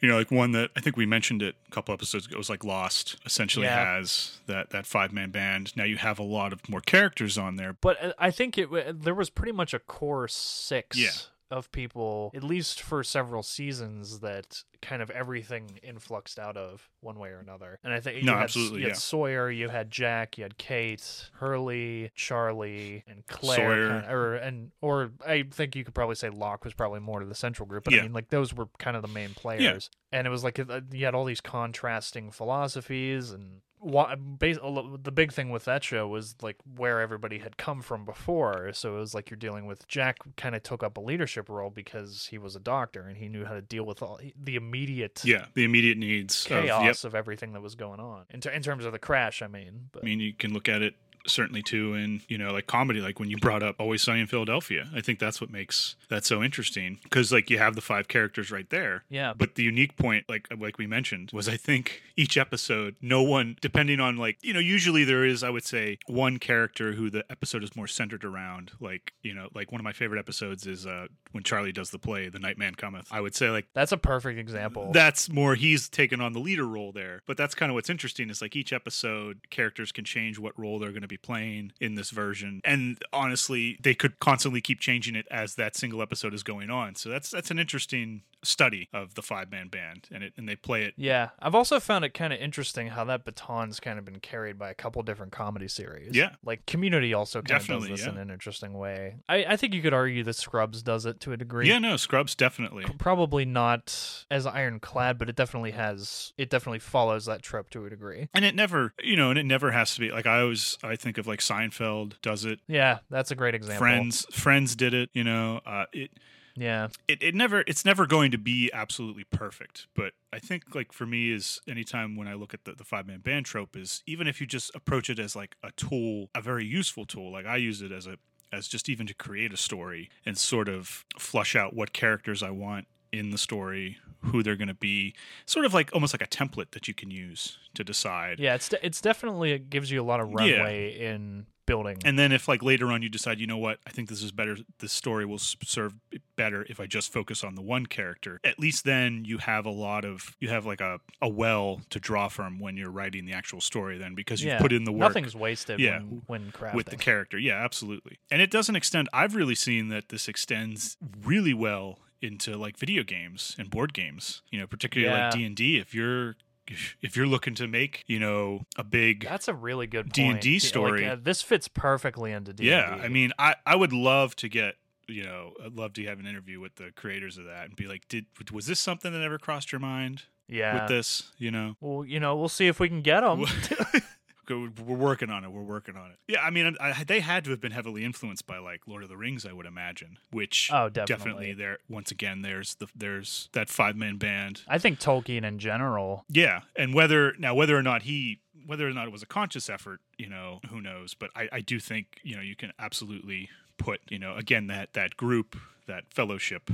you know like one that I think we mentioned it a couple episodes ago was like Lost essentially Yeah. has that that five man band. Now you have a lot of more characters on there. but uh, I think it there was pretty much a core six Yeah. Of people, at least for several seasons, that kind of everything influxed out of one way or another. And I think you No, had, absolutely, you had yeah. Sawyer, you had Jack, you had Kate, Hurley, Charlie, and Claire. Sawyer. kinda- or and or I think you could probably say Locke was probably more to the central group. But Yeah. I mean, like those were kind of the main players. And it was like uh, you had all these contrasting philosophies and. Why, bas- a lo- the big thing with that show was like where everybody had come from before. So it was like you're dealing with Jack kind of took up a leadership role because he was a doctor and he knew how to deal with all the immediate Yeah, the immediate needs of yep. chaos of everything that was going on in, ter- in terms of the crash. I mean, but I mean, you can look at it certainly too in you know like comedy like when you brought up always sunny in philadelphia. I think that's what makes that so interesting because like you have the five characters right there. Yeah, but the unique point like like we mentioned was i think each episode no one depending on like you know usually there is i would say one character who the episode is more centered around. Like you know like one of my favorite episodes is uh when charlie does the play the night man cometh. I would say like that's a perfect example. that's more he's taken on the leader role there. But that's kind of what's interesting is like each episode characters can change what role they're going to be playing in this version. And honestly they could constantly keep changing it as that single episode is going on. So that's that's an interesting study of the five man band and it and they play it yeah, I've also found it kind of interesting how that baton's kind of been carried by a couple different comedy series. Yeah. like Community also kind of does this yeah. in an interesting way. I, I think you could argue that Scrubs does it to a degree. yeah no scrubs definitely probably not as ironclad, but it definitely has. It definitely follows that trope to a degree. and it never you know and it never has to be like i always i think of like seinfeld does it Yeah, that's a great example. friends friends did it you know uh it Yeah, it, it never it's never going to be absolutely perfect but i think like for me is anytime when i look at the, the five man band trope is even if you just approach it as like a tool a very useful tool like i use it as a as just even to create a story and sort of flush out what characters i want in the story who they're going to be sort of like almost like a template that you can use to decide yeah. It's de- it's definitely it gives you a lot of Yeah. runway in building. and then if like later on you decide you know what i think this is better this story will serve better if i just focus on the one character at least then you have a lot of you have like a, a well to draw from when you're writing the actual story then because you've yeah, put in the work Nothing's wasted. Yeah, when, when crafting. with the character yeah absolutely and it doesn't extend i've really seen that this extends really well into like video games and board games you know particularly Yeah. like d&d if you're if- you're looking to make you know a big That's a really good D&D point. Yeah, like, story. uh, this fits perfectly into D. Yeah, I mean, I I would love to get you know, I'd love to have an interview with the creators of that and be like, did was this something that ever crossed your mind yeah. with this? You know, Well, you know, we'll see if we can get them. Go- we're working on it. We're working on it. Yeah, I mean, I, they had to have been heavily influenced by like Lord of the Rings, I would imagine. Which Oh, definitely. there. Once again, there's the there's that five man band. I think Tolkien in general. Yeah, and whether now whether or not he whether or not it was a conscious effort, you know, who knows? But I, I do think you know you can absolutely put you know again that that group that fellowship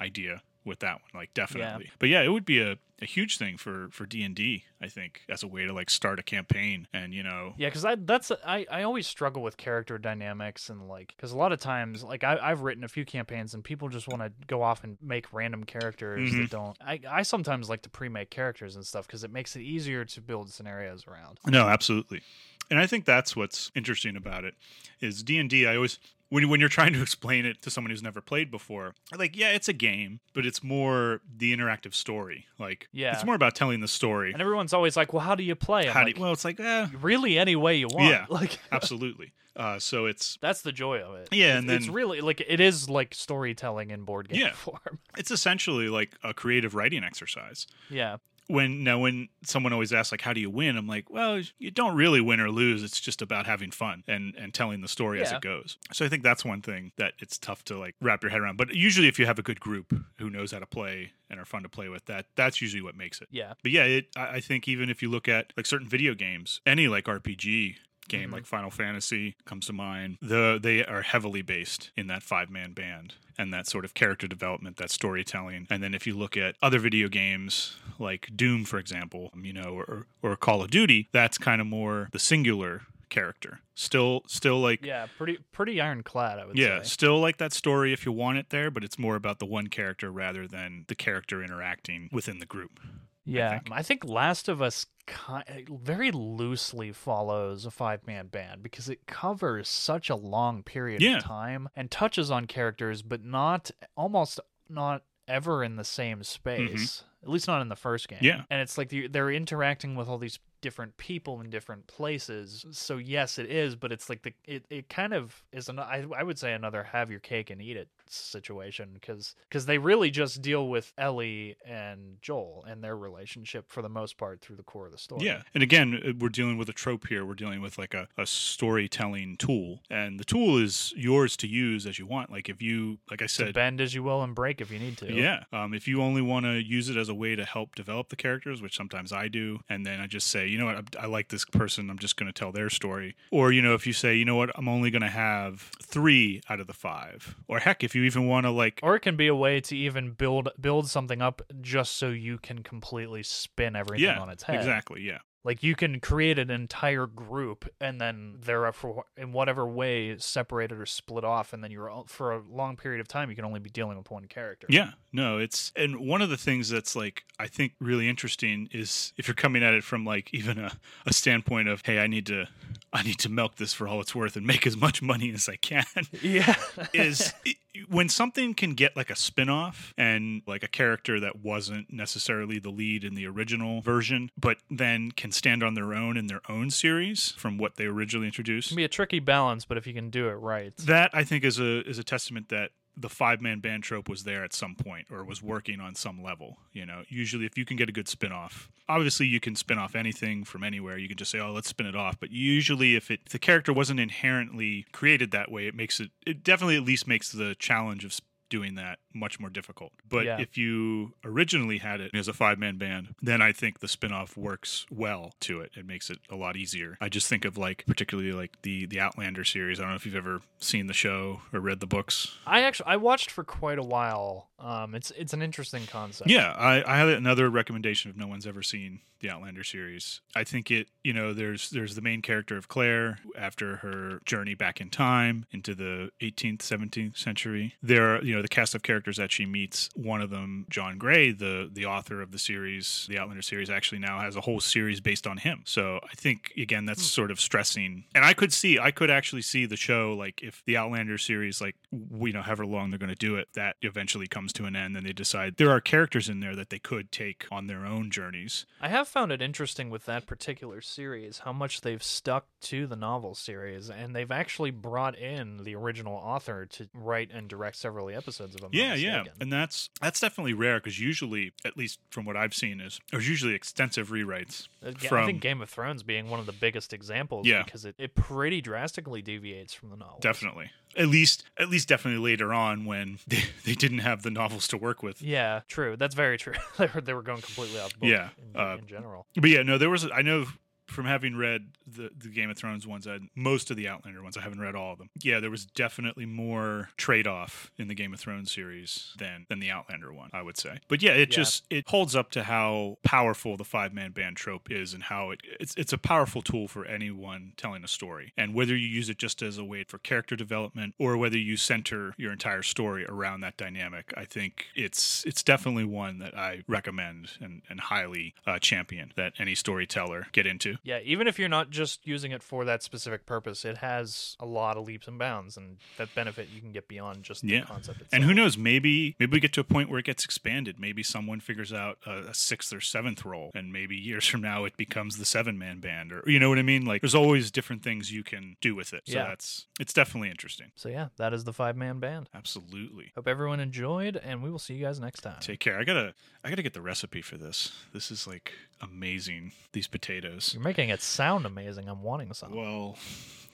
idea with that one, like definitely. But yeah, it would be a, a huge thing for for D and D. I think as a way to like start a campaign and you know Yeah, because I that's I I always struggle with character dynamics and like because a lot of times like I I've written a few campaigns and people just want to go off and make random characters Mhm. that don't. I I sometimes like to pre-make characters and stuff because it makes it easier to build scenarios around. No, absolutely. And I think that's what's interesting about it is D&D I always when when you're trying to explain it to someone who's never played before, like yeah, it's a game, but it's more the interactive story. Like Yeah. it's more about telling the story. And everyone's always like, "Well, how do you play?" I'm How do like, you, well, it's like eh, really any way you want. Yeah. like absolutely. Uh, so it's that's the joy of it. Yeah, It's- and it's then- really like it is like storytelling in board game Yeah. form. it's essentially like a creative writing exercise. yeah, when now when someone always asks like how do you win? I'm like well you don't really win or lose. It's just about having fun and and telling the story as it goes. So i think that's one thing that it's tough to like wrap your head around. But usually if you have a good group who knows how to play and are fun to play with that that's usually what makes it. Yeah, but yeah it i I think even if you look at like certain video games any like rpg game Mhm. like final fantasy comes to mind the they are heavily based in that five man band and that sort of character development that storytelling and then if you look at other video games like doom for example you know or, or call of duty that's kind of more the singular character still still like yeah. Pretty pretty ironclad, I would say. yeah, say. still like that story if you want it there, but it's more about the one character rather than the character interacting within the group. Yeah, think. I think Last of Us very loosely follows a five man band because it covers such a long period Yeah. of time and touches on characters, but not almost not ever in the same space. At least not in the first game. Mm-hmm. Yeah. and it's like they're interacting with all these different people in different places. So yes, it is, but it's like the it, it kind of is an I, I would say another have your cake and eat it situation because because they really just deal with Ellie and Joel and their relationship for the most part through the core of the story. Yeah. And again, uh, we're dealing with a trope here. We're dealing with like a, a storytelling tool. And the tool is yours to use as you want. Like if you, like I To said, bend as you will and break if you need to. Yeah. Um, if you only want to use it as a way to help develop the characters, which sometimes I do, and then I just say, you know what, I, I like this person, I'm just going to tell their story. Or, you know, if you say, you know what, I'm only going to have three out of the five. Or heck, if you even want to like, Or it can be a way to even build build something up just so you can completely spin everything yeah, on its head. exactly. Yeah. Like you can create an entire group and then they're for in whatever way separated or split off, and then you're all- for a long period of time you can only be dealing with one character. Yeah, no, it's and one of the things that's like I think really interesting is if you're coming at it from like even a, a standpoint of hey, I need to I need to milk this for all it's worth and make as much money as I can. Yeah. is it, when something can get like a spin-off and like a character that wasn't necessarily the lead in the original version but then can stand on their own in their own series from what they originally introduced It can be a tricky balance, but if you can do it right. that I think is a is a testament that the five man band trope was there at some point or was working on some level. You know, usually if you can get a good spin off, obviously you can spin off anything from anywhere. You can just say, oh, let's spin it off. But usually if it if the character wasn't inherently created that way, it makes it it definitely at least makes the challenge of doing that much more difficult. But Yeah. if you originally had it as a five man band, then I think the spin-off works well to it. It makes it a lot easier. I just think of like particularly like the the Outlander series. I don't know if you've ever seen the show or read the books. I actually I watched for quite a while. Um, it's it's an interesting concept. Yeah, I, I have another recommendation if no one's ever seen the Outlander series. I think it, you know, there's there's the main character of Claire after her journey back in time into the 18th, 17th century. There are, you know, the cast of characters that she meets. One of them, John Grey, the the author of the series, the Outlander series, actually now has a whole series based on him. So I think again that's hmm. sort of stressing. And I could see, I could actually see the show like if the Outlander series, like you know, however long they're going to do it, that eventually comes to an end, and they decide there are characters in there that they could take on their own journeys. I have found it interesting with that particular series how much they've stuck to the novel series, and they've actually brought in the original author to write and direct several episodes of them. Yeah, yeah, and that's that's definitely rare because usually, at least from what I've seen, is there's usually extensive rewrites. I from- think Game of Thrones being one of the biggest examples Yeah. because it, it pretty drastically deviates from the novel. Definitely, at least at least definitely later on when they, they didn't have the novels to work with. Yeah, true. That's very true. they, were, they were going completely off book Yeah, in, uh, in general. But yeah, no, there was I know from having read the the Game of Thrones ones and most of the Outlander ones, I haven't read all of them. Yeah, there was definitely more trade off in the Game of Thrones series than than the Outlander one, I would say. But yeah, it Yeah. just it holds up to how powerful the five man band trope is and how it it's it's a powerful tool for anyone telling a story. And whether you use it just as a way for character development or whether you center your entire story around that dynamic, I think it's it's definitely one that I recommend and, and highly uh, champion that any storyteller get into. Yeah, even if you're not just using it for that specific purpose, it has a lot of leaps and bounds, and that benefit you can get beyond just Yeah. the concept itself. And who knows? Maybe maybe we get to a point where it gets expanded. Maybe someone figures out a, a sixth or seventh role, and maybe years from now it becomes the seven man band, or you know what I mean? Like there's always different things you can do with it. So Yeah. that's it's definitely interesting. So yeah, that is the five man band. Absolutely. Hope everyone enjoyed, and we will see you guys next time. Take care. I gotta I gotta get the recipe for this. This is like amazing. These potatoes. You're making it sound amazing. I'm wanting some. Well,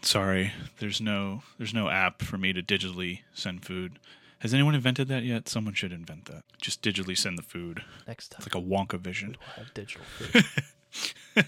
sorry. There's no there's no app for me to digitally send food. Has anyone invented that yet? Someone should invent that. Just digitally send the food. Next time, It's like a Wonka vision. we'll have digital food.